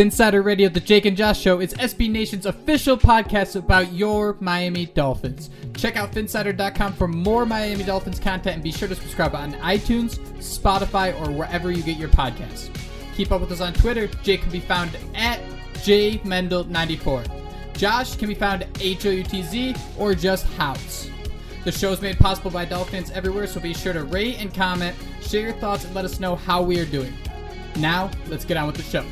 Phinsider Radio, the Jake and Josh Show, is SB Nation's official podcast about your Miami Dolphins. Check out Phinsider.com for more Miami Dolphins content and be sure to subscribe on iTunes, Spotify, or wherever you get your podcasts. Keep up with us on Twitter. Jake can be found at JMendel94. Josh can be found at HOUTZ or just House. The show is made possible by Dolphins everywhere, so be sure to rate and comment, share your thoughts, and let us know how we are doing. Now, let's get on with the show.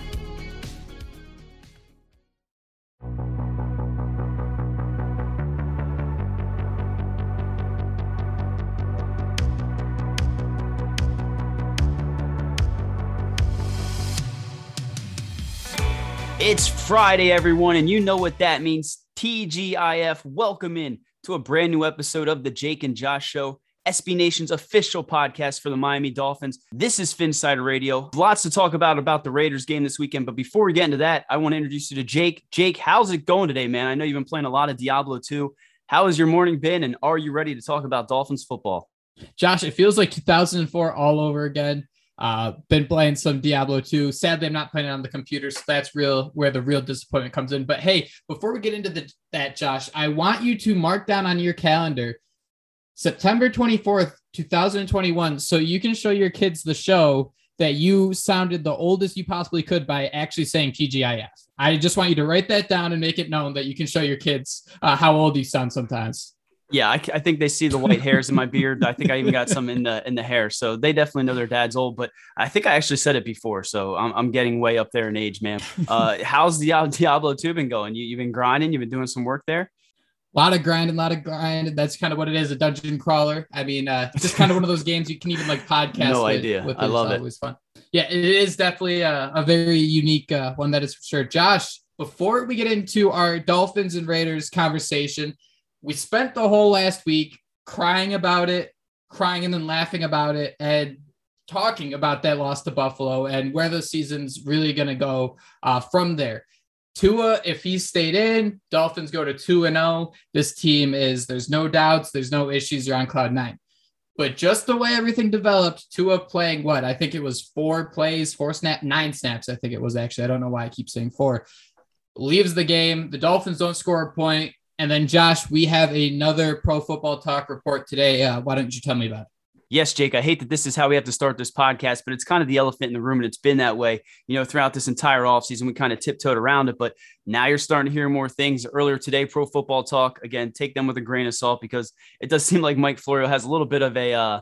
It's Friday, everyone, and you know what that means. TGIF, welcome in to a brand new episode of the Jake and Josh Show, SB Nation's official podcast for the Miami Dolphins. This is Phinsider Radio. Lots to talk about about the Raiders game this weekend, but before we get into that, I want to introduce you to Jake. Jake, how's it going today, man? I know you've been playing a lot of Diablo 2. How has your morning been, and are you ready to talk about Dolphins football? Josh, it feels like 2004 all over again. Uh, been playing some Diablo 2. Sadly, I'm not playing it on the computer, so that's real where the real disappointment comes in. But hey, before we get into the, that, Josh, I want you to mark down on your calendar September 24th, 2021, so you can show your kids the show that you sounded the oldest you possibly could by actually saying TGIF. I just want you to write that down and make it known that you can show your kids uh, how old you sound sometimes. Yeah, I, I, think they see the white hairs in my beard. I think I even got some in the in the hair, so they definitely know their dad's old. But I think I actually said it before, so I'm, I'm getting way up there in age, man. Uh, how's Diablo two been going? You you've been grinding, you've been doing some work there. A lot of grinding, a lot of grind. That's kind of what it is—a dungeon crawler. I mean, uh, just kind of one of those games you can even like podcast. No with, idea. With I love it. Always fun. Yeah, it is definitely a, a very unique uh, one. That is for sure. Josh, before we get into our Dolphins and Raiders conversation, we spent the whole last week crying about it, crying and then laughing about it, and talking about that loss to Buffalo and where the season's really going to go uh, from there. Tua, if he stayed in, Dolphins go to 2 and 0. This team is, there's no doubts, there's no issues. You're on cloud nine. But just the way everything developed, Tua playing what? I think it was four plays, four snap, nine snaps. I think it was actually. I don't know why I keep saying four. Leaves the game. The Dolphins don't score a point. And then, Josh, we have another Pro Football Talk report today. Uh, why don't you tell me about it? Yes, Jake, I hate that this is how we have to start this podcast, but it's kind of the elephant in the room, and it's been that way, you know, throughout this entire offseason. We kind of tiptoed around it, but now you're starting to hear more things. Earlier today, Pro Football Talk, again, take them with a grain of salt because it does seem like Mike Florio has a little bit of a uh,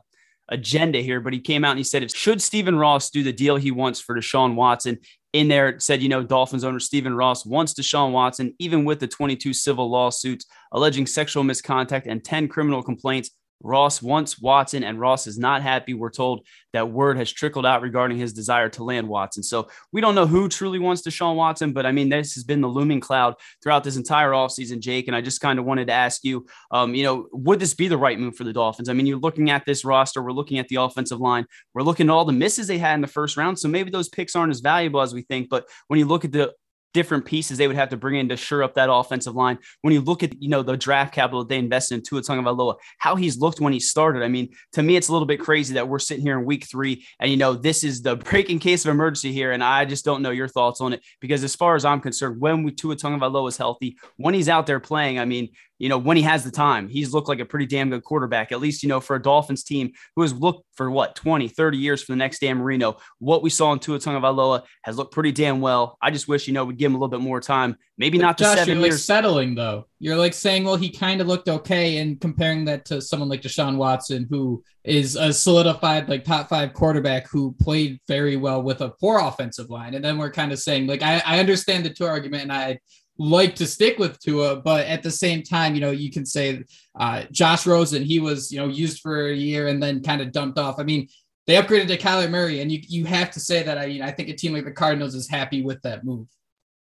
agenda here, but he came out and he said, should Stephen Ross do the deal he wants for Deshaun Watson? In there, said, you know, Dolphins owner Stephen Ross wants Deshaun Watson, even with the 22 civil lawsuits alleging sexual misconduct and 10 criminal complaints Ross wants Watson, and Ross is not happy. We're told that word has trickled out regarding his desire to land Watson. So we don't know who truly wants Deshaun Watson, but I mean, this has been the looming cloud throughout this entire offseason, Jake. And I just kind of wanted to ask you, um, you know, would this be the right move for the Dolphins? I mean, you're looking at this roster, we're looking at the offensive line, we're looking at all the misses they had in the first round. So maybe those picks aren't as valuable as we think. But when you look at the different pieces they would have to bring in to shore up that offensive line. When you look at, you know, the draft capital they invested in Tua Tagovailoa, how he's looked when he started. I mean, to me, it's a little bit crazy that we're sitting here in week three and, you know, this is the breaking case of emergency here. And I just don't know your thoughts on it because as far as I'm concerned, when we Tua Tagovailoa is healthy, when he's out there playing, I mean, you know, when he has the time, he's looked like a pretty damn good quarterback, at least, you know, for a Dolphins team who has looked for what, 20, 30 years for the next Dan Marino. What we saw in Tua Tagovailoa has looked pretty damn well. I just wish, you know, we'd give him a little bit more time. Maybe but not Josh, to 7 you're years. Like settling though. You're like saying, well, he kind of looked okay and comparing that to someone like Deshaun Watson, who is a solidified like top five quarterback who played very well with a poor offensive line. And then we're kind of saying, like, I, I understand the Tua argument and I like to stick with Tua, but at the same time, you know, you can say uh, Josh Rosen, he was, you know, used for a year and then kind of dumped off. I mean, they upgraded to Kyler Murray, and you you have to say that. I mean, I think a team like the Cardinals is happy with that move.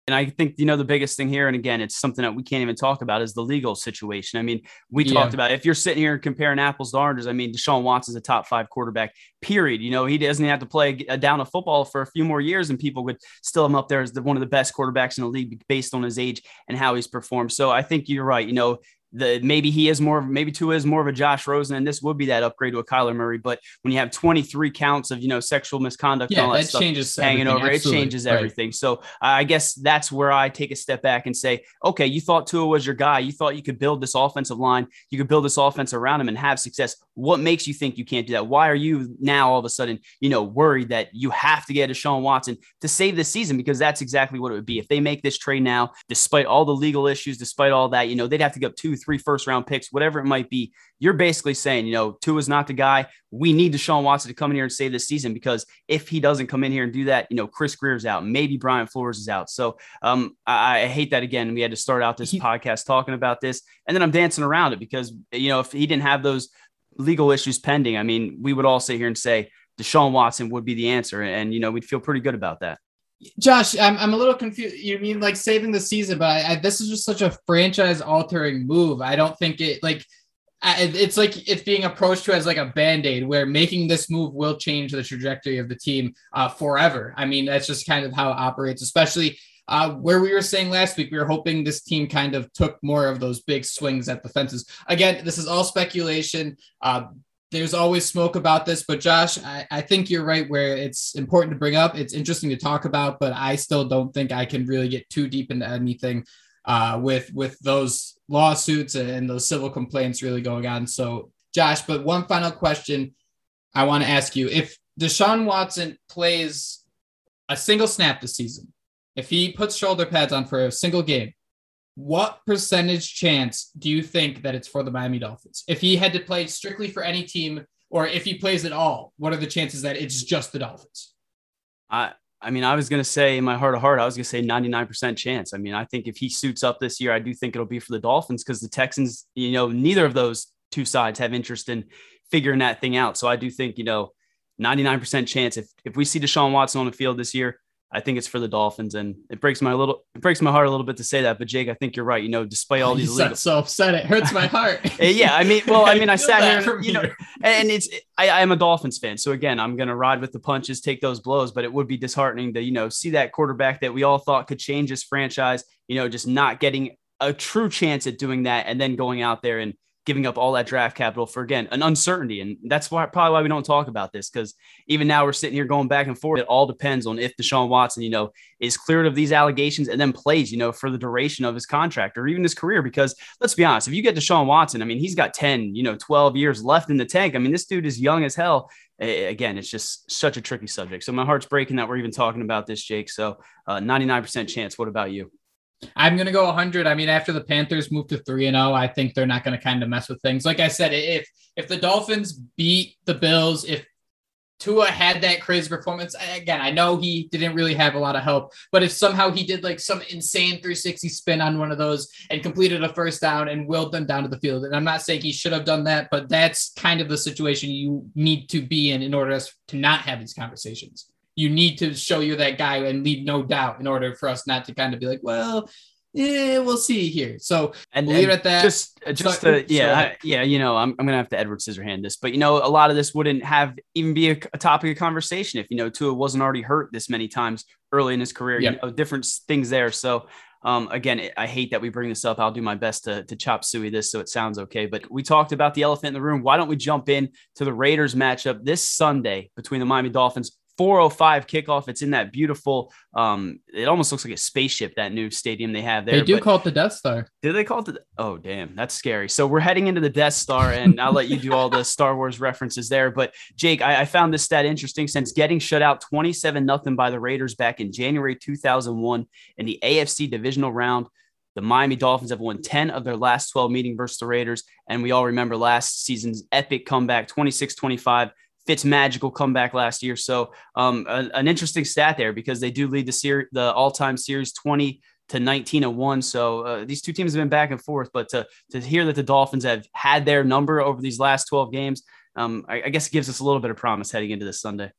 And I think, you know, the biggest thing here, and again, it's something that we can't even talk about is the legal situation. I mean, we yeah. talked about if you're sitting here comparing apples to oranges, I mean, Deshaun Watson's a top five quarterback, period. You know, he doesn't have to play down of football for a few more years, and people would still him up there as the, one of the best quarterbacks in the league based on his age and how he's performed. So I think you're right. You know, the maybe he is more of maybe Tua is more of a Josh Rosen, and this would be that upgrade to a Kyler Murray. But when you have 23 counts of you know sexual misconduct, yeah, all that, that stuff changes hanging over, Absolutely. it changes right. everything. So I guess that's where I take a step back and say, okay, you thought Tua was your guy, you thought you could build this offensive line, you could build this offense around him and have success. What makes you think you can't do that? Why are you now all of a sudden you know worried that you have to get Deshaun Watson to save the season? Because that's exactly what it would be if they make this trade now, despite all the legal issues, despite all that, you know, they'd have to get two, three first round picks, whatever it might be. You're basically saying, you know, two is not the guy. We need Deshaun Watson to come in here and save this season because if he doesn't come in here and do that, you know, Chris Grier's out, maybe Brian Flores is out. So um, I, I hate that again. We had to start out this he, podcast talking about this, and then I'm dancing around it because you know if he didn't have those legal issues pending, I mean, we would all sit here and say Deshaun Watson would be the answer, and you know we'd feel pretty good about that. Josh, I'm, I'm a little confused. You mean like saving the season, but I, I, this is just such a franchise altering move. I don't think it like I, it's like it's being approached to as like a band aid, where making this move will change the trajectory of the team uh, forever. I mean, that's just kind of how it operates, especially uh, where we were saying last week, we were hoping this team kind of took more of those big swings at the fences. Again, this is all speculation. Uh, there's always smoke about this, but Josh, I, I, think you're right where it's important to bring up. It's interesting to talk about, but I still don't think I can really get too deep into anything uh, with with those lawsuits and those civil complaints really going on. So, Josh, but one final question I want to ask you: If Deshaun Watson plays a single snap this season, if he puts shoulder pads on for a single game, what percentage chance do you think that it's for the Miami Dolphins? If he had to play strictly for any team, or if he plays at all, what are the chances that it's just the Dolphins? I I mean, I was gonna say in my heart of heart, I was gonna say 99% chance. I mean, I think if he suits up this year, I do think it'll be for the Dolphins because the Texans, you know, neither of those two sides have interest in figuring that thing out. So I do think, you know, 99% chance if if we see Deshaun Watson on the field this year, I think it's for the Dolphins, and it breaks my little it breaks my heart a little bit to say that. But Jake, I think you're right. You know, despite all these legal, so upset, it hurts my heart. Eh, yeah, I mean, well, I mean, I sat here, you know, and it's I, I'm a Dolphins fan, so again, I'm gonna ride with the punches, take those blows. But it would be disheartening to you know see that quarterback that we all thought could change this franchise, you know, just not getting a true chance at doing that, and then going out there and giving up all that draft capital for again an uncertainty, and that's why probably why we don't talk about this because even now we're sitting here going back and forth. It all depends on if Deshaun Watson, you know, is cleared of these allegations and then plays, you know, for the duration of his contract or even his career. Because let's be honest, if you get Deshaun Watson, I mean, he's got 10, you know, 12 years left in the tank. I mean, this dude is young as hell. Again, it's just such a tricky subject. So my heart's breaking that we're even talking about this, Jake. So uh, 99% chance. What about you? I'm going to go 100. I mean, after the Panthers move to 3 and 0, I think they're not going to kind of mess with things. Like I said, if if the Dolphins beat the Bills, if Tua had that crazy performance, again, I know he didn't really have a lot of help, but if somehow he did like some insane 360 spin on one of those and completed a first down and willed them down to the field, and I'm not saying he should have done that, but that's kind of the situation you need to be in in order to not have these conversations you need to show you're that guy and leave no doubt in order for us not to kind of be like, well, yeah, we'll see here. So and leave and it at that. Just, just so, to, yeah, I, yeah. You know, I'm, I'm gonna have to Edward Scissorhand this, but you know, a lot of this wouldn't have even be a, a topic of conversation if you know Tua wasn't already hurt this many times early in his career. Yep. You know, different things there. So um, again, I hate that we bring this up. I'll do my best to, to chop suey this so it sounds okay. But we talked about the elephant in the room. Why don't we jump in to the Raiders matchup this Sunday between the Miami Dolphins 405 kickoff. It's in that beautiful, um, it almost looks like a spaceship, that new stadium they have there. They do but call it the Death Star. Do they call it the, oh, damn, that's scary. So we're heading into the Death Star, and I'll let you do all the Star Wars references there. But Jake, I, I found this stat interesting since getting shut out 27 nothing by the Raiders back in January 2001 in the AFC divisional round. The Miami Dolphins have won 10 of their last 12 meeting versus the Raiders. And we all remember last season's epic comeback 26 25 Fitz magical comeback last year. So um, a, an interesting stat there because they do lead the series, the all-time series 20 to 19 and one. So uh, these two teams have been back and forth, but to, to hear that the Dolphins have had their number over these last 12 games, um, I, I guess it gives us a little bit of promise heading into this Sunday.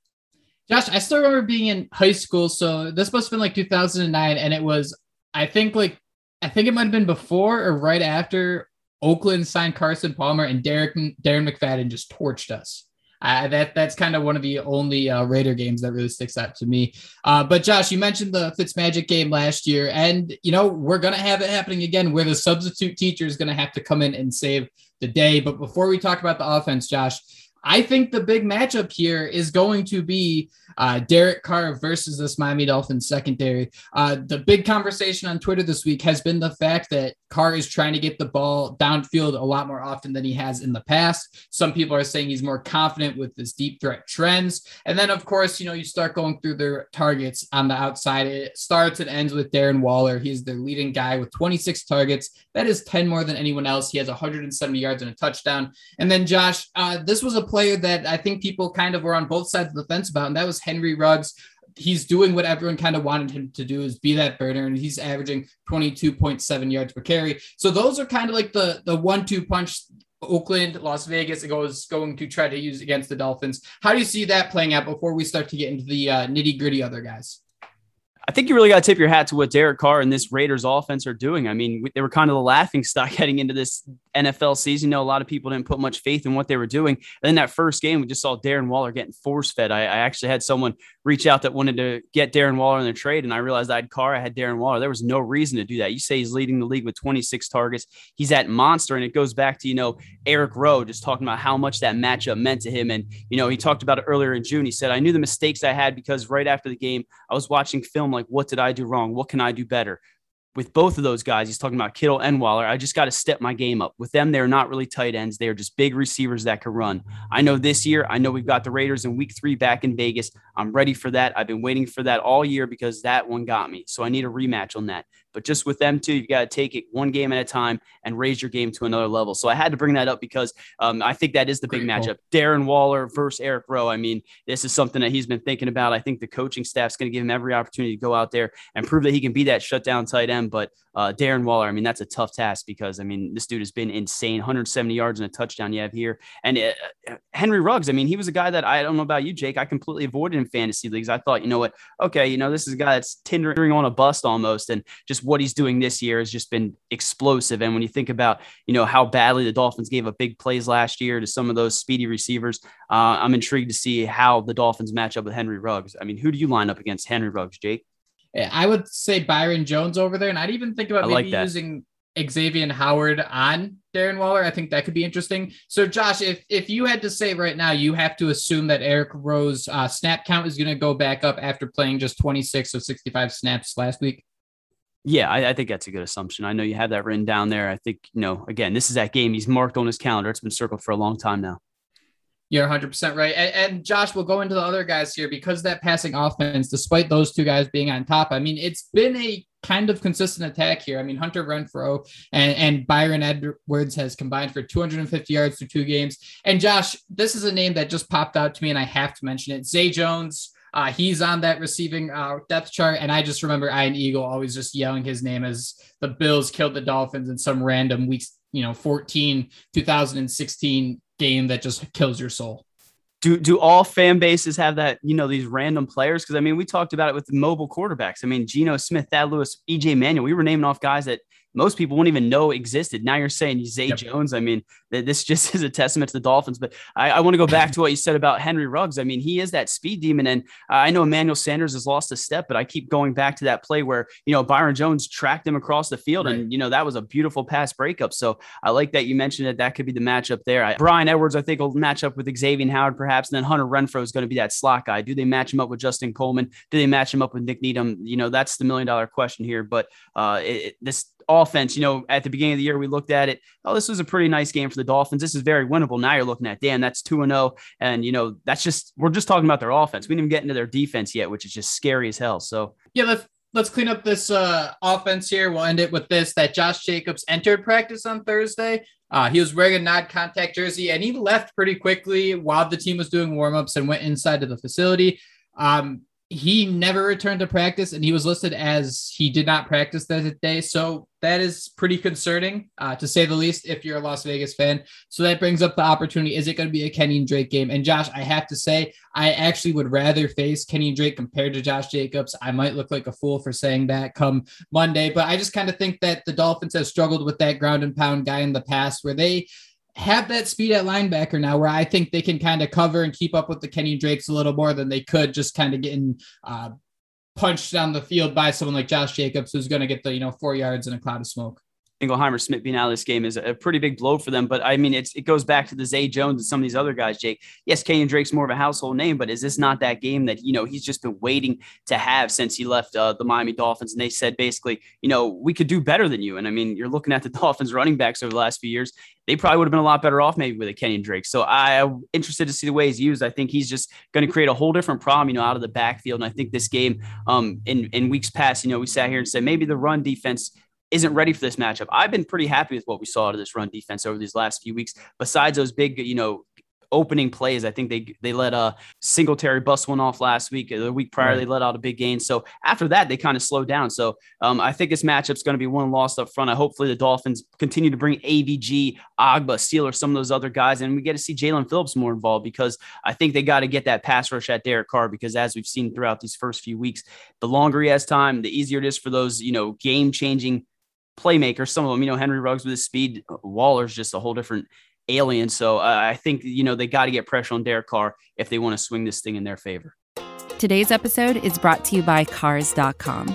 Josh, I still remember being in high school. So this must have been like 2009. And it was, I think like, I think it might have been before or right after Oakland signed Carson Palmer and Derek, Darren McFadden just torched us. Uh, that that's kind of one of the only uh, Raider games that really sticks out to me. Uh, but Josh, you mentioned the Fitzmagic game last year, and you know we're gonna have it happening again, where the substitute teacher is gonna have to come in and save the day. But before we talk about the offense, Josh, I think the big matchup here is going to be uh, Derek Carr versus this Miami Dolphins secondary. Uh, the big conversation on Twitter this week has been the fact that Carr is trying to get the ball downfield a lot more often than he has in the past. Some people are saying he's more confident with his deep threat trends. And then, of course, you know, you start going through their targets on the outside. It starts and ends with Darren Waller. He's their leading guy with 26 targets. That is 10 more than anyone else. He has 170 yards and a touchdown. And then, Josh, uh, this was a player that I think people kind of were on both sides of the fence about, and that was Henry Ruggs. He's doing what everyone kind of wanted him to do is be that burner, and he's averaging 22.7 yards per carry. So those are kind of like the the one-two punch Oakland, Las Vegas it goes going to try to use against the Dolphins. How do you see that playing out before we start to get into the uh, nitty gritty other guys? I think you really got to tip your hat to what Derek Carr and this Raiders offense are doing. I mean, they were kind of the laughing stock heading into this NFL season. You know, a lot of people didn't put much faith in what they were doing. And then that first game, we just saw Darren Waller getting force fed. I, I, actually had someone reach out that wanted to get Darren Waller in the trade, and I realized I had Carr, I had Darren Waller. There was no reason to do that. You say he's leading the league with 26 targets. He's that monster, and it goes back to you know Eric Rowe just talking about how much that matchup meant to him. And you know, he talked about it earlier in June. He said, "I knew the mistakes I had because right after the game, I was watching film like, what did I do wrong?" wrong? What can I do better? With both of those guys, he's talking about Kittle and Waller. I just got to step my game up. With them, they're not really tight ends. They're just big receivers that can run. I know this year, I know we've got the Raiders in week three back in Vegas. I'm ready for that. I've been waiting for that all year because that one got me. So I need a rematch on that. But just with them too, you got to take it one game at a time and raise your game to another level. So I had to bring that up because um, I think that is the big Great matchup. Darren Waller versus Eric Rowe. I mean, this is something that he's been thinking about. I think the coaching staff's going to give him every opportunity to go out there and prove that he can be that shutdown tight end. But uh, Darren Waller, I mean, that's a tough task because I mean, this dude has been insane 170 yards and a touchdown you have here. And uh, uh, Henry Ruggs, I mean, he was a guy that I don't know about you, Jake. I completely avoided in fantasy leagues. I thought, you know what? Okay, you know, this is a guy that's tendering on a bust almost. And just what he's doing this year has just been explosive. And when you think about, you know, how badly the Dolphins gave up big plays last year to some of those speedy receivers, uh, I'm intrigued to see how the Dolphins match up with Henry Ruggs. I mean, who do you line up against Henry Ruggs, Jake? I would say Byron Jones over there, and I'd even think about maybe like using Xavier Howard on Darren Waller. I think that could be interesting. So, Josh, if if you had to say right now, you have to assume that Eric Rowe's uh, snap count is going to go back up after playing just 26 of 65 snaps last week. Yeah, I, I, think that's a good assumption. I know you have that written down there. I think, you know, again, this is that game he's marked on his calendar. It's been circled for a long time now. You're 100% right. And, and, Josh, we'll go into the other guys here because that passing offense, despite those two guys being on top, I mean, it's been a kind of consistent attack here. I mean, Hunter Renfrow and, and Bryan Edwards has combined for 250 yards through two games. And Josh, this is a name that just popped out to me, and I have to mention it. Zay Jones. Uh, he's on that receiving uh, depth chart, and I just remember Ian Eagle always just yelling his name as the Bills killed the Dolphins in some random weeks, you know, 14, 2016 game that just kills your soul. Do do all fan bases have that? You know these random players because I mean we talked about it with mobile quarterbacks. I mean Geno Smith, Thad Lewis, EJ Manuel. We were naming off guys that most people wouldn't even know existed. Now you're saying Zay yep. Jones. I mean, this just is a testament to the Dolphins. But I, I want to go back to what you said about Henry Ruggs. I mean, he is that speed demon. And I know Emmanuel Sanders has lost a step, but I keep going back to that play where, you know, Byron Jones tracked him across the field. Right. And, you know, that was a beautiful pass breakup. So I like that you mentioned that that could be the matchup there. I, Bryan Edwards, I think, will match up with Xavier Howard perhaps. And then Hunter Renfrow is going to be that slot guy. Do they match him up with Justin Coleman? Do they match him up with Nik Needham? You know, that's the million dollar question here. But uh, it, this offense, you know, at the beginning of the year, we looked at it. Oh, this was a pretty nice game for the Dolphins. This is very winnable. Now you're looking at, damn, that's 2 and 0. And, you know, that's just, we're just talking about their offense. We didn't even get into their defense yet, which is just scary as hell. So, yeah, let's, let's clean up this uh, offense here. We'll end it with this that Josh Jacobs entered practice on Thursday. Uh, he was wearing a non contact jersey and he left pretty quickly while the team was doing warmups and went inside to the facility. Um, he never returned to practice and he was listed as he did not practice that day. So that is pretty concerning, uh, to say the least, if you're a Las Vegas fan. So that brings up the opportunity. Is it going to be a Kenyan Drake game? And Josh, I have to say, I actually would rather face Kenyan Drake compared to Josh Jacobs. I might look like a fool for saying that come Monday, but I just kind of think that the Dolphins have struggled with that ground and pound guy in the past where they have that speed at linebacker now where I think they can kind of cover and keep up with the Kenyan Drakes a little more than they could just kind of getting uh, punched down the field by someone like Josh Jacobs, who's going to get the, you know, four yards in a cloud of smoke. Jingleheimer Smith being out of this game is a pretty big blow for them. But I mean, it's it goes back to the Zay Jones and some of these other guys, Jake. Yes, Kenyan Drake's more of a household name, but is this not that game that, you know, he's just been waiting to have since he left uh, the Miami Dolphins? And they said basically, you know, we could do better than you. And I mean, you're looking at the Dolphins running backs over the last few years. They probably would have been a lot better off maybe with a Kenyan Drake. So I'm interested to see the way he's used. I think he's just going to create a whole different problem, you know, out of the backfield. And I think this game um, in, in weeks past, you know, we sat here and said maybe the run defense – isn't ready for this matchup. I've been pretty happy with what we saw out of this run defense over these last few weeks. Besides those big, you know, opening plays, I think they they let a Singletary bust one off last week. The week prior, right. they let out a big gain. So after that, they kind of slowed down. So um, I think this matchup's going to be one lost up front. I hopefully the Dolphins continue to bring AVG, Ogbah, Sieler, some of those other guys, and we get to see Jaelan Phillips more involved because I think they got to get that pass rush at Derek Carr because as we've seen throughout these first few weeks, the longer he has time, the easier it is for those you know game changing playmakers. Some of them, you know, Henry Ruggs with his speed, Waller's just a whole different alien. So uh, I think, you know, they got to get pressure on Derek Carr if they want to swing this thing in their favor. Today's episode is brought to you by Cars.com.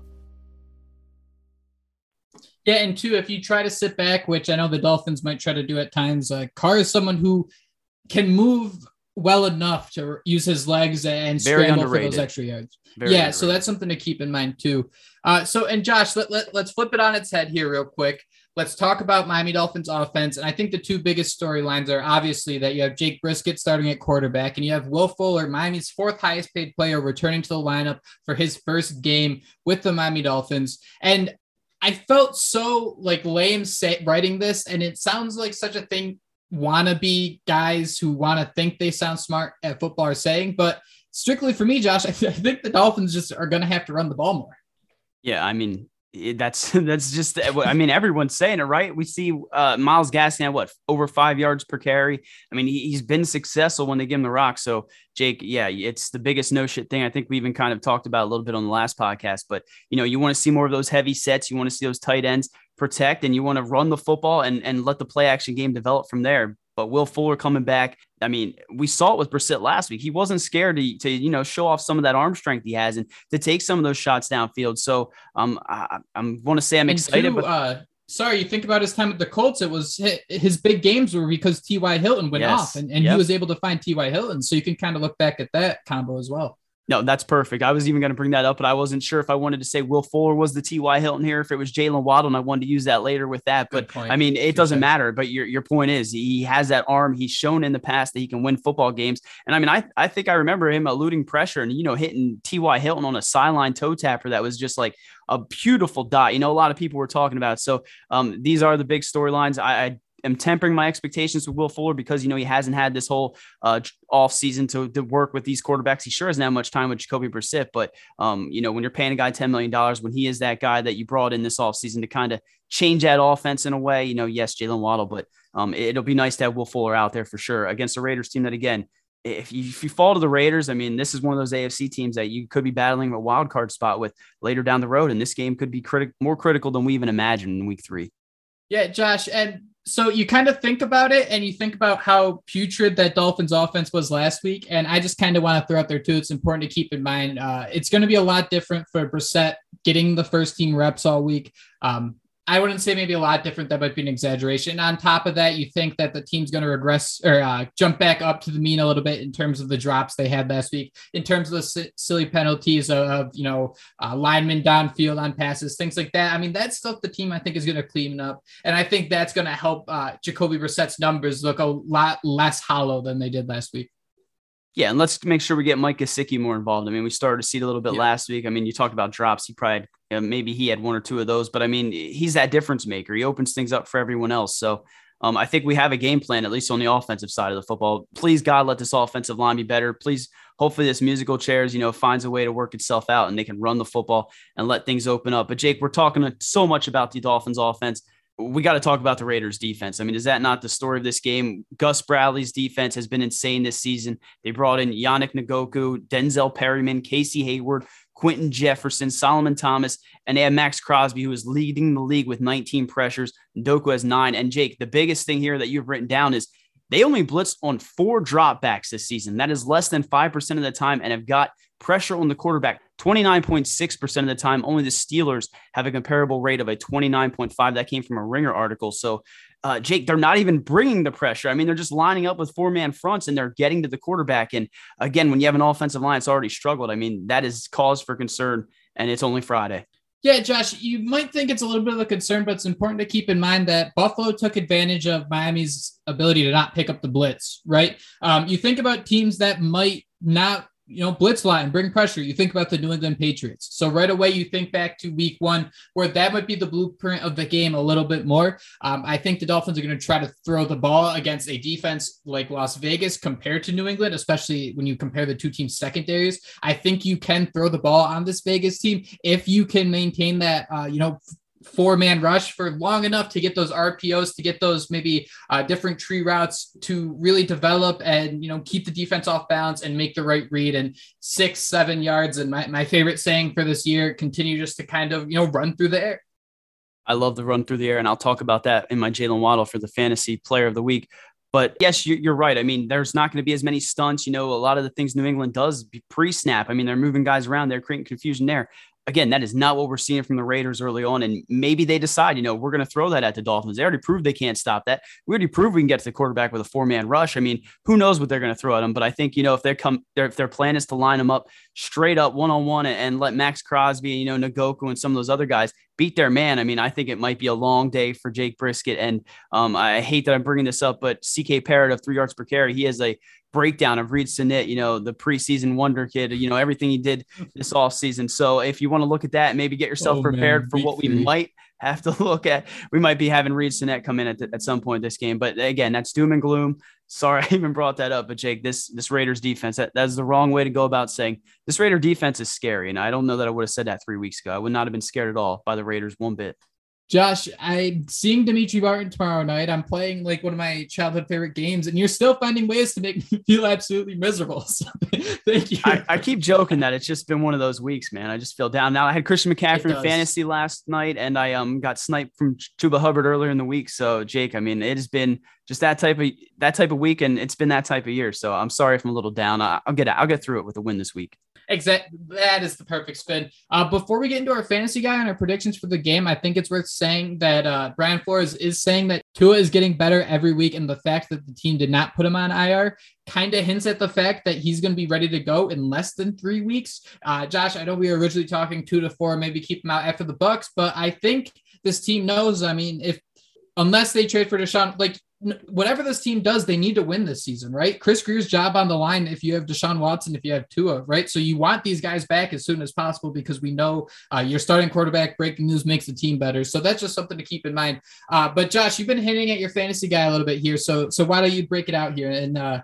Yeah, and two, if you try to sit back, which I know the Dolphins might try to do at times, uh, Carr is someone who can move well enough to use his legs and Very scramble underrated. for those extra yards. Very yeah, underrated. so that's something to keep in mind too. Uh, so, and Josh, let, let, let's flip it on its head here real quick. Let's talk about Miami Dolphins offense. And I think the two biggest storylines are obviously that you have Jacoby Brissett starting at quarterback and you have Will Fuller, Miami's fourth highest paid player, returning to the lineup for his first game with the Miami Dolphins. And I felt so like lame say, writing this, and it sounds like such a thing wannabe guys who want to think they sound smart at football are saying. But strictly for me, Josh, I, th- I think the Dolphins just are going to have to run the ball more. Yeah, I mean, that's that's just I mean everyone's saying it right. We see uh, Myles Gaskin at what over five yards per carry. I mean he, has been successful when they give him the rock. So Jake, yeah, it's the biggest no shit thing. I think we even kind of talked about a little bit on the last podcast. But you know you want to see more of those heavy sets. You want to see those tight ends protect, and you want to run the football and and let the play action game develop from there. But Will Fuller coming back, I mean, we saw it with Brissett last week. He wasn't scared to, to you know show off some of that arm strength he has and to take some of those shots downfield. So um, I, I want to say I'm excited. Two, but uh, sorry, you think about his time at the Colts. It was his big games were because T.Y. Hilton went yes. off, and, and yep. he was able to find T.Y. Hilton. So you can kind of look back at that combo as well. No, that's perfect. I was even going to bring that up, but I wasn't sure if I wanted to say Will Fuller was the T.Y. Hilton here, if it was Jaylen Waddle, and I wanted to use that later with that. But I mean, it doesn't matter. But your, your point is he has that arm. He's shown in the past that he can win football games. And I mean, I, I think I remember him eluding pressure and, you know, hitting T.Y. Hilton on a sideline toe tapper that was just like a beautiful dot. You know, a lot of people were talking about. So um, these are the big storylines. I, I am tempering my expectations with Will Fuller because you know he hasn't had this whole uh, off season to, to work with these quarterbacks. He sure hasn't had much time with Jacoby Brissett, but um, you know when you're paying a guy ten million dollars, when he is that guy that you brought in this off season to kind of change that offense in a way, you know, yes, Jaylen Waddle, but um, it'll be nice to have Will Fuller out there for sure against the Raiders team that again. If you, if you fall to the Raiders, I mean, this is one of those AFC teams that you could be battling a wild card spot with later down the road, and this game could be critical, more critical than we even imagined in Week Three. Yeah, Josh, and so you kind of think about it and you think about how putrid that Dolphins offense was last week. And I just kind of want to throw out there too. It's important to keep in mind. Uh, it's going to be a lot different for Brissett getting the first team reps all week. Um, I wouldn't say maybe a lot different. That might be an exaggeration. On top of that, you think that the team's going to regress or uh, jump back up to the mean a little bit in terms of the drops they had last week, in terms of the si- silly penalties of, of you know uh, linemen downfield on passes, things like that. I mean, that's stuff the team I think is going to clean up, and I think that's going to help uh, Jacoby Brissett's numbers look a lot less hollow than they did last week. Yeah, and let's make sure we get Mike Gesicki more involved. I mean, we started to see it a little bit yeah. last week. I mean, you talked about drops. He probably maybe he had one or two of those, but I mean, he's that difference maker. He opens things up for everyone else. So um, I think we have a game plan, at least on the offensive side of the football. Please, God, let this offensive line be better. Please, hopefully, this musical chairs, you know, finds a way to work itself out and they can run the football and let things open up. But Jake, we're talking so much about the Dolphins offense we got to talk about the Raiders defense. I mean, is that not the story of this game? Gus Bradley's defense has been insane this season. They brought in Yannick Ngakoue, Denzel Perryman, Casey Hayward, Quinton Jefferson, Solomon Thomas, and they have Maxx Crosby, who is leading the league with 19 pressures. Ngakoue has nine. And Jake, the biggest thing here that you've written down is they only blitzed on four dropbacks this season. That is less than 5% of the time and have got pressure on the quarterback 29.6% of the time. Only the Steelers have a comparable rate of a 29.5. That came from a Ringer article. So, uh, Jake, they're not even bringing the pressure. I mean, they're just lining up with four man fronts and they're getting to the quarterback. And again, when you have an offensive line that's already struggled, I mean, that is cause for concern. And it's only Friday. Yeah, Josh, you might think it's a little bit of a concern, but it's important to keep in mind that Buffalo took advantage of Miami's ability to not pick up the blitz, right? Um, you think about teams that might not you know, blitz line, bring pressure. You think about the New England Patriots. So right away, you think back to week one, where that might be the blueprint of the game a little bit more. Um, I think the Dolphins are going to try to throw the ball against a defense like Las Vegas compared to New England, especially when you compare the two teams' secondaries. I think you can throw the ball on this Vegas team if you can maintain that, uh, you know, four man rush for long enough to get those RPOs, to get those maybe uh, different tree routes to really develop and, you know, keep the defense off balance and make the right read and six, seven yards. And my, my favorite saying for this year, continue just to kind of, you know, run through the air. I love the run through the air, and I'll talk about that in my Jaylen Waddle for the fantasy player of the week. But yes, you're right. I mean, there's not going to be as many stunts. You know, a lot of the things New England does pre snap. I mean, they're moving guys around, they're creating confusion there again, that is not what we're seeing from the Raiders early on. And maybe they decide, you know, we're going to throw that at the Dolphins. They already proved they can't stop that. We already proved we can get to the quarterback with a four man rush. I mean, who knows what they're going to throw at them? But I think, you know, if they come, if their plan is to line them up straight up one on one and let Maxx Crosby, and you know, Ngakoue and some of those other guys beat their man. I mean, I think it might be a long day for Jacoby Brissett. And um, I hate that I'm bringing this up, but CK Parrott of three yards per carry, he has a breakdown of Reid Sinnett, you know, the preseason wonder kid, you know, everything he did this off season. So if you want to look at that, maybe get yourself oh, prepared man, for what we might have to look at. We might be having Reid Sinnett come in at, at some point this game, but again, that's doom and gloom. Sorry, I even brought that up, but Jake, this this Raiders defense that, that's the wrong way to go about saying this Raider defense is scary, and I don't know that I would have said that three weeks ago. I would not have been scared at all by the Raiders one bit. Josh, I'm seeing Dimitri Barton tomorrow night. I'm playing like one of my childhood favorite games, and you're still finding ways to make me feel absolutely miserable. So, thank you. I, I, keep joking that it's just been one of those weeks, man. I just feel down. Now I had Christian McCaffrey in fantasy last night, and I um got sniped from Chuba Hubbard earlier in the week. So, Jake, I mean, it has been just that type of that type of week, and it's been that type of year. So, I'm sorry if I'm a little down. I, I'll get I'll get through it with a win this week. Exactly. That is the perfect spin. Uh, before we get into our fantasy guy and our predictions for the game, I think it's worth saying that uh, Brian Flores is saying that Tua is getting better every week, and the fact that the team did not put him on IR kind of hints at the fact that he's going to be ready to go in less than three weeks. Uh, Josh, I know we were originally talking two to four, maybe keep him out after the Bucks, but I think this team knows. I mean, if unless they trade for Deshaun, like whatever this team does, they need to win this season, right? Chris Grier's job on the line if you have Deshaun Watson, if you have Tua, right? So you want these guys back as soon as possible because we know uh, your starting quarterback breaking news makes the team better. So that's just something to keep in mind. Uh, but Josh, you've been hitting at your fantasy guy a little bit here. So so why don't you break it out here and uh,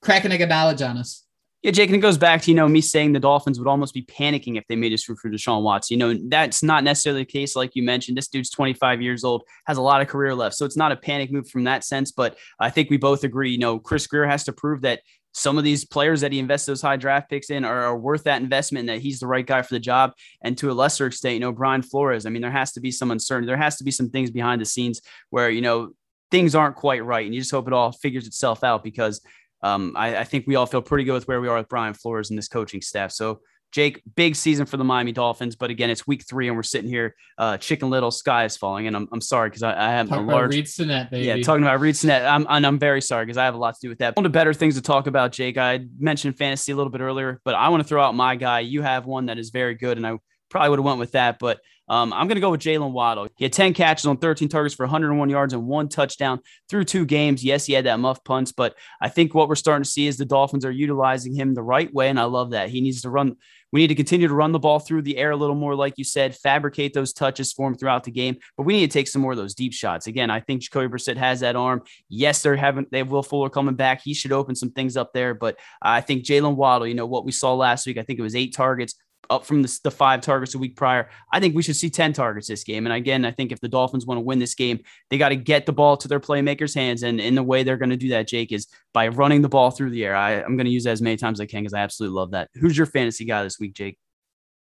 crack an egg of knowledge on us? Yeah, Jake, and it goes back to, you know, me saying the Dolphins would almost be panicking if they made us root for Deshaun Watson. You know, that's not necessarily the case. Like you mentioned, this dude's 25 years old, has a lot of career left. So it's not a panic move from that sense. But I think we both agree, you know, Chris Grier has to prove that some of these players that he invests those high draft picks in are, are, worth that investment and that he's the right guy for the job. And to a lesser extent, you know, Brian Flores, I mean, there has to be some uncertainty. There has to be some things behind the scenes where, you know, things aren't quite right. And you just hope it all figures itself out because um, I, I, think we all feel pretty good with where we are with Brian Flores and this coaching staff. So, Jake, big season for the Miami Dolphins, but again, it's week three and we're sitting here, uh, chicken little, sky is falling, and I'm, I'm sorry because I, I, have Talk a large Reid Sinnett, baby. Yeah, talking about Reid Sinnett. I'm and I'm very sorry because I have a lot to do with that. One of the better things to talk about, Jake. I mentioned fantasy a little bit earlier, but I want to throw out my guy. You have one that is very good, and I probably would have went with that, but um, I'm going to go with Jaylen Waddle. He had 10 catches on 13 targets for 101 yards and one touchdown through two games. Yes, he had that muff punch, but I think what we're starting to see is the Dolphins are utilizing him the right way, and I love that. He needs to run. We need to continue to run the ball through the air a little more, like you said, fabricate those touches for him throughout the game. But we need to take some more of those deep shots. Again, I think Jacoby Brissett has that arm. Yes, they're having they have Will Fuller coming back. He should open some things up there. But I think Jaylen Waddle, you know what we saw last week. I think it was eight targets, up from the, the, five targets a week prior. I think we should see 10 targets this game. And again, I think if the Dolphins want to win this game, they got to get the ball to their playmakers' hands. And in the way they're going to do that, Jake, is by running the ball through the air. I, am going to use that as many times as I can because I absolutely love that. Who's your fantasy guy this week, Jake?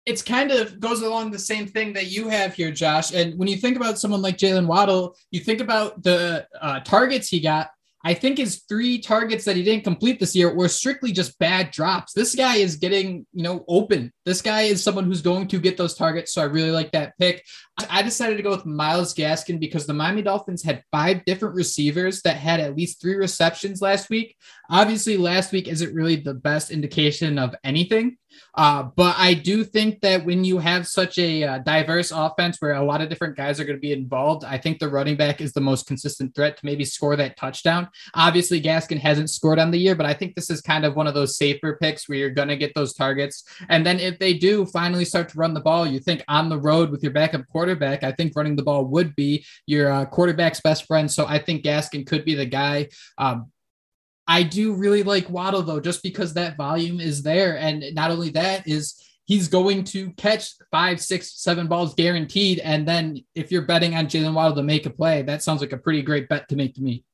It's kind of goes along the same thing that you have here, Josh. And when you think about someone like Jaylen Waddle, you think about the uh, targets he got I think his three targets that he didn't complete this year were strictly just bad drops. This guy is getting, you know, open. This guy is someone who's going to get those targets. So I really like that pick. I decided to go with Myles Gaskin because the Miami Dolphins had five different receivers that had at least three receptions last week. Obviously, last week isn't really the best indication of anything. Uh, but I do think that when you have such a uh, diverse offense where a lot of different guys are going to be involved, I think the running back is the most consistent threat to maybe score that touchdown. Obviously, Gaskin hasn't scored on the year, but I think this is kind of one of those safer picks where you're going to get those targets. And then if they do finally start to run the ball, you think on the road with your backup quarterback, I think running the ball would be your uh, quarterback's best friend. So I think Gaskin could be the guy. Um, I do really like Waddle though, just because that volume is there. And not only that is he's going to catch five, six, seven balls guaranteed. And then if you're betting on Jaylen Waddle to make a play, that sounds like a pretty great bet to make to me.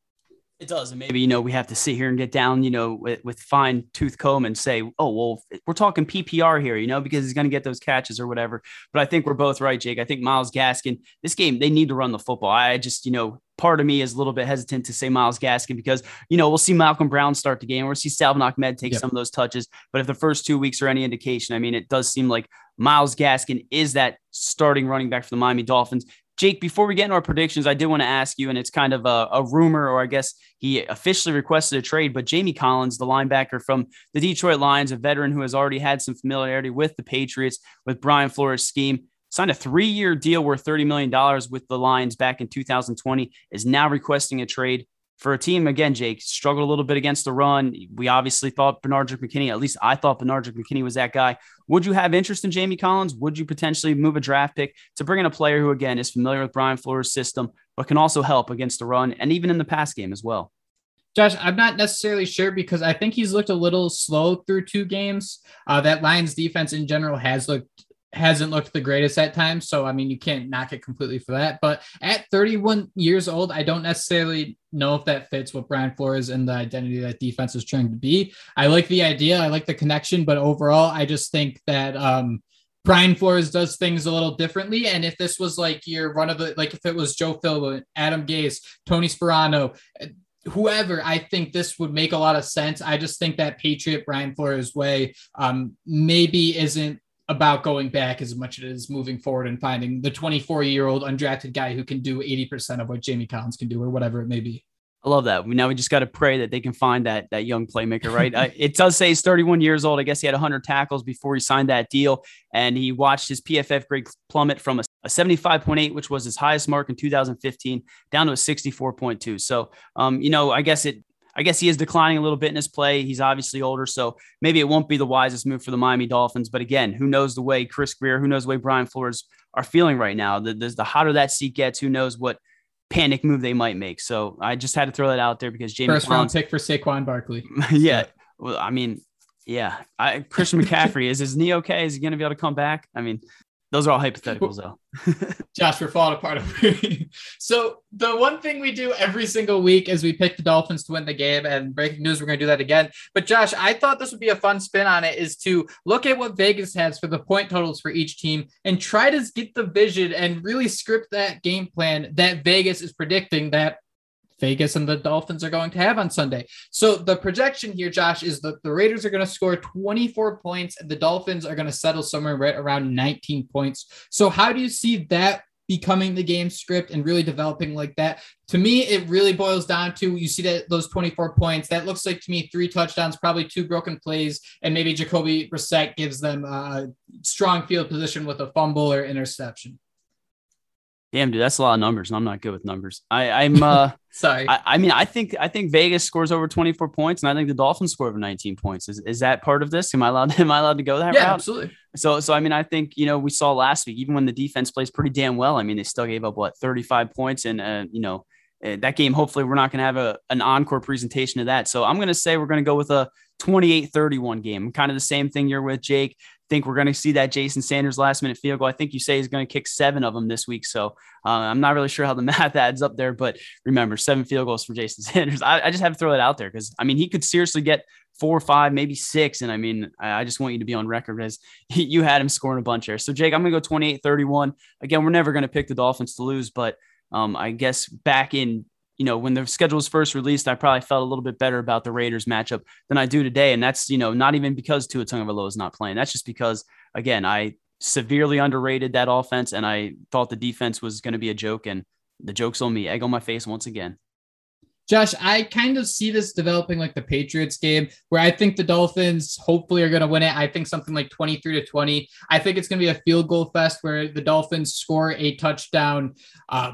It does. And maybe, you know, we have to sit here and get down, you know, with, with fine tooth comb and say, oh, well, we're talking PPR here, you know, because he's going to get those catches or whatever. But I think we're both right, Jake. I think Myles Gaskin, this game, they need to run the football. I just, you know, part of me is a little bit hesitant to say Myles Gaskin because, you know, we'll see Malcolm Brown start the game. We'll see Salvon Ahmed take yep. some of those touches. But if the first two weeks are any indication, I mean, it does seem like Myles Gaskin is that starting running back for the Miami Dolphins. Jake, before we get into our predictions, I did want to ask you, and it's kind of a, a, rumor, or I guess he officially requested a trade, but Jamie Collins, the linebacker from the Detroit Lions, a veteran who has already had some familiarity with the Patriots, with Brian Flores' scheme, signed a three year deal worth $30 million with the Lions back in 2020, is now requesting a trade for a team, again, Jake struggled a little bit against the run. We obviously thought Benardrick McKinney, at least I thought Benardrick McKinney was that guy. Would you have interest in Jamie Collins? Would you potentially move a draft pick to bring in a player who, again, is familiar with Brian Flores' system, but can also help against the run and even in the pass game as well? Josh, I'm not necessarily sure because I think he's looked a little slow through two games. Uh, that Lions defense in general has looked hasn't looked the greatest at times. So, I mean, you can't knock it completely for that. But at 31 years old, I don't necessarily know if that fits what Brian Flores and the identity that defense is trying to be. I like the idea, I like the connection, but overall, I just think that um, Brian Flores does things a little differently. And if this was like your run of the, like if it was Joe Philbin, Adam Gase, Tony Sparano, whoever, I think this would make a lot of sense. I just think that Patriot Brian Flores way um, maybe isn't about going back as much as it is moving forward and finding the 24 year old undrafted guy who can do 80% of what Jamie Collins can do or whatever it may be. I love that. We now we just got to pray that they can find that that young playmaker, right? uh, it does say he's 31 years old. I guess he had 100 tackles before he signed that deal, and he watched his PFF grade plummet from a, a 75.8, which was his highest mark in 2015, down to a 64.2. So, um, you know, I guess it I guess he is declining a little bit in his play. He's obviously older, so maybe it won't be the wisest move for the Miami Dolphins. But again, who knows the way Chris Grier, who knows the way Brian Flores are feeling right now? The, the, the hotter that seat gets, who knows what panic move they might make. So I just had to throw that out there because Jamie first round pick for Saquon Barkley. yeah, well, I mean, yeah, I, Christian McCaffrey is his knee okay? Is he going to be able to come back? I mean, those are all hypotheticals, though. Josh, we're falling apart. so the one thing we do every single week is we pick the Dolphins to win the game. And breaking news, we're going to do that again. But Josh, I thought this would be a fun spin on it. Is to look at what Vegas has for the point totals for each team and try to get the vision and really script that game plan that Vegas is predicting that Vegas and the Dolphins are going to have on Sunday. So the projection here, Josh, is that the Raiders are going to score 24 points and the Dolphins are going to settle somewhere right around 19 points. So how do you see that becoming the game script and really developing like that? To me, it really boils down to you see that those 24 points. That looks like to me three touchdowns, probably two broken plays, and maybe Jacoby Brissett gives them a strong field position with a fumble or interception. Damn, dude, that's a lot of numbers, and I'm not good with numbers. I, I'm uh, sorry. I, I, mean, I think I think Vegas scores over 24 points, and I think the Dolphins score over 19 points. Is, is that part of this? Am I allowed? Am I allowed to go that yeah, route? absolutely. So, so I mean, I think you know we saw last week, even when the defense plays pretty damn well. I mean, they still gave up what 35 points, and uh, you know uh, that game. Hopefully, we're not going to have a an encore presentation of that. So, I'm going to say we're going to go with a 28-31 game. Kind of the same thing you're with Jake think we're going to see that Jason Sanders last minute field goal. I think you say he's going to kick seven of them this week. So uh, I'm not really sure how the math adds up there, but remember, seven field goals from Jason Sanders. I, I just have to throw that out there because I mean, he could seriously get four or five, maybe six. And I mean, I, just want you to be on record as you had him scoring a bunch there. So, Jake, I'm going to go 28 31. Again, we're never going to pick the Dolphins to lose, but um, I guess back in you know, when the schedule was first released, I probably felt a little bit better about the Raiders matchup than I do today. And that's, you know, not even because Tua Tagovailoa is not playing. That's just because, again, I severely underrated that offense and I thought the defense was going to be a joke. And the joke's on me. Egg on my face once again. Josh, I kind of see this developing like the Patriots game, where I think the Dolphins hopefully are going to win it. I think something like 23 to 20. I think it's going to be a field goal fest where the Dolphins score a touchdown. Uh,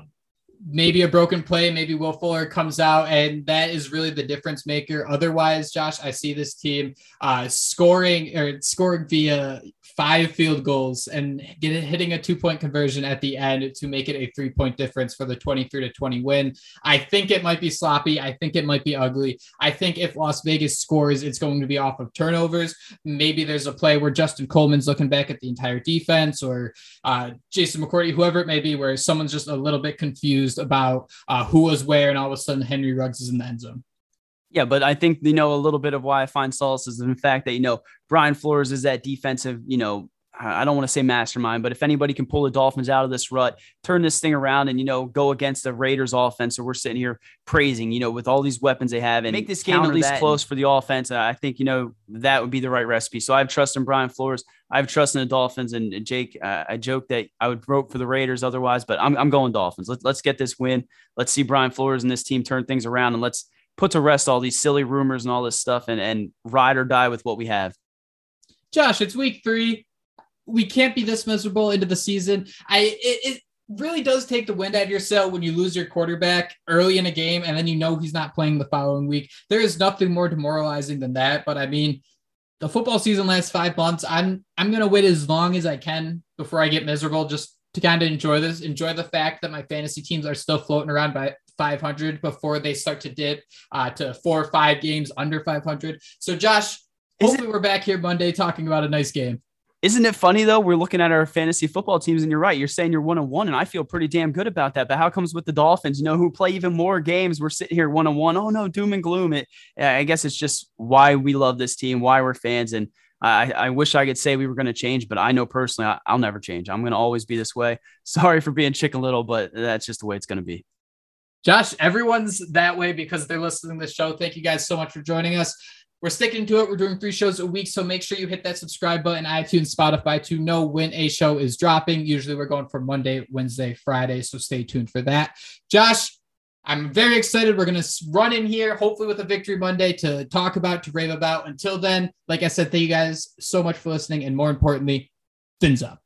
maybe a broken play, maybe Will Fuller comes out, and that is really the difference maker. Otherwise, Josh, I see this team uh, scoring or scoring via five field goals and hitting a two point conversion at the end to make it a three point difference for the 23 to 20 win. I think it might be sloppy. I think it might be ugly. I think if Las Vegas scores, it's going to be off of turnovers. Maybe there's a play where Justin Coleman's looking back at the entire defense or uh, Jason McCourty, whoever it may be, where someone's just a little bit confused about uh, who was where, and all of a sudden Henry Ruggs is in the end zone. Yeah, but I think you know a little bit of why I find solace is in the fact that you know Brian Flores is that defensive, you know, I don't want to say mastermind, but if anybody can pull the Dolphins out of this rut, turn this thing around and, you know, go against the Raiders offense. So we're sitting here praising, you know, with all these weapons they have and make this game at least close for the offense. I think, you know, that would be the right recipe. So I have trust in Brian Flores. I have trust in the Dolphins and Jake. Uh, I joke that I would vote for the Raiders otherwise, but I'm, I'm going Dolphins. Let's, let's get this win. Let's see Brian Flores and this team turn things around and let's put to rest all these silly rumors and all this stuff and, and ride or die with what we have. Josh, it's week three we can't be this miserable into the season. I it, it, really does take the wind out of your sail when you lose your quarterback early in a game and then you know he's not playing the following week. There is nothing more demoralizing than that. But I mean, the football season lasts five months. I'm I'm gonna wait as long as I can before I get miserable, just to kind of enjoy this, enjoy the fact that my fantasy teams are still floating around by 500 before they start to dip uh, to four or five games under 500. So Josh, hopefully we're back here Monday talking about a nice game. Isn't it funny though? We're looking at our fantasy football teams, and you're right. You're saying you're one on one, and I feel pretty damn good about that. But how comes with the Dolphins, you know, who play even more games? We're sitting here one on one. Oh no, doom and gloom. It. I guess it's just why we love this team, why we're fans, and I, I wish I could say we were going to change, but I know personally I, will never change. I'm going to always be this way. Sorry for being chicken little, but that's just the way it's going to be. Josh, everyone's that way because they're listening to the show. Thank you guys so much for joining us. We're sticking to it. We're doing three shows a week. So make sure you hit that subscribe button, iTunes, Spotify to know when a show is dropping. Usually we're going for Monday, Wednesday, Friday. So stay tuned for that. Josh, I'm very excited. We're going to run in here, hopefully with a victory Monday to talk about, to rave about. Until then, like I said, thank you guys so much for listening. And more importantly, fins up.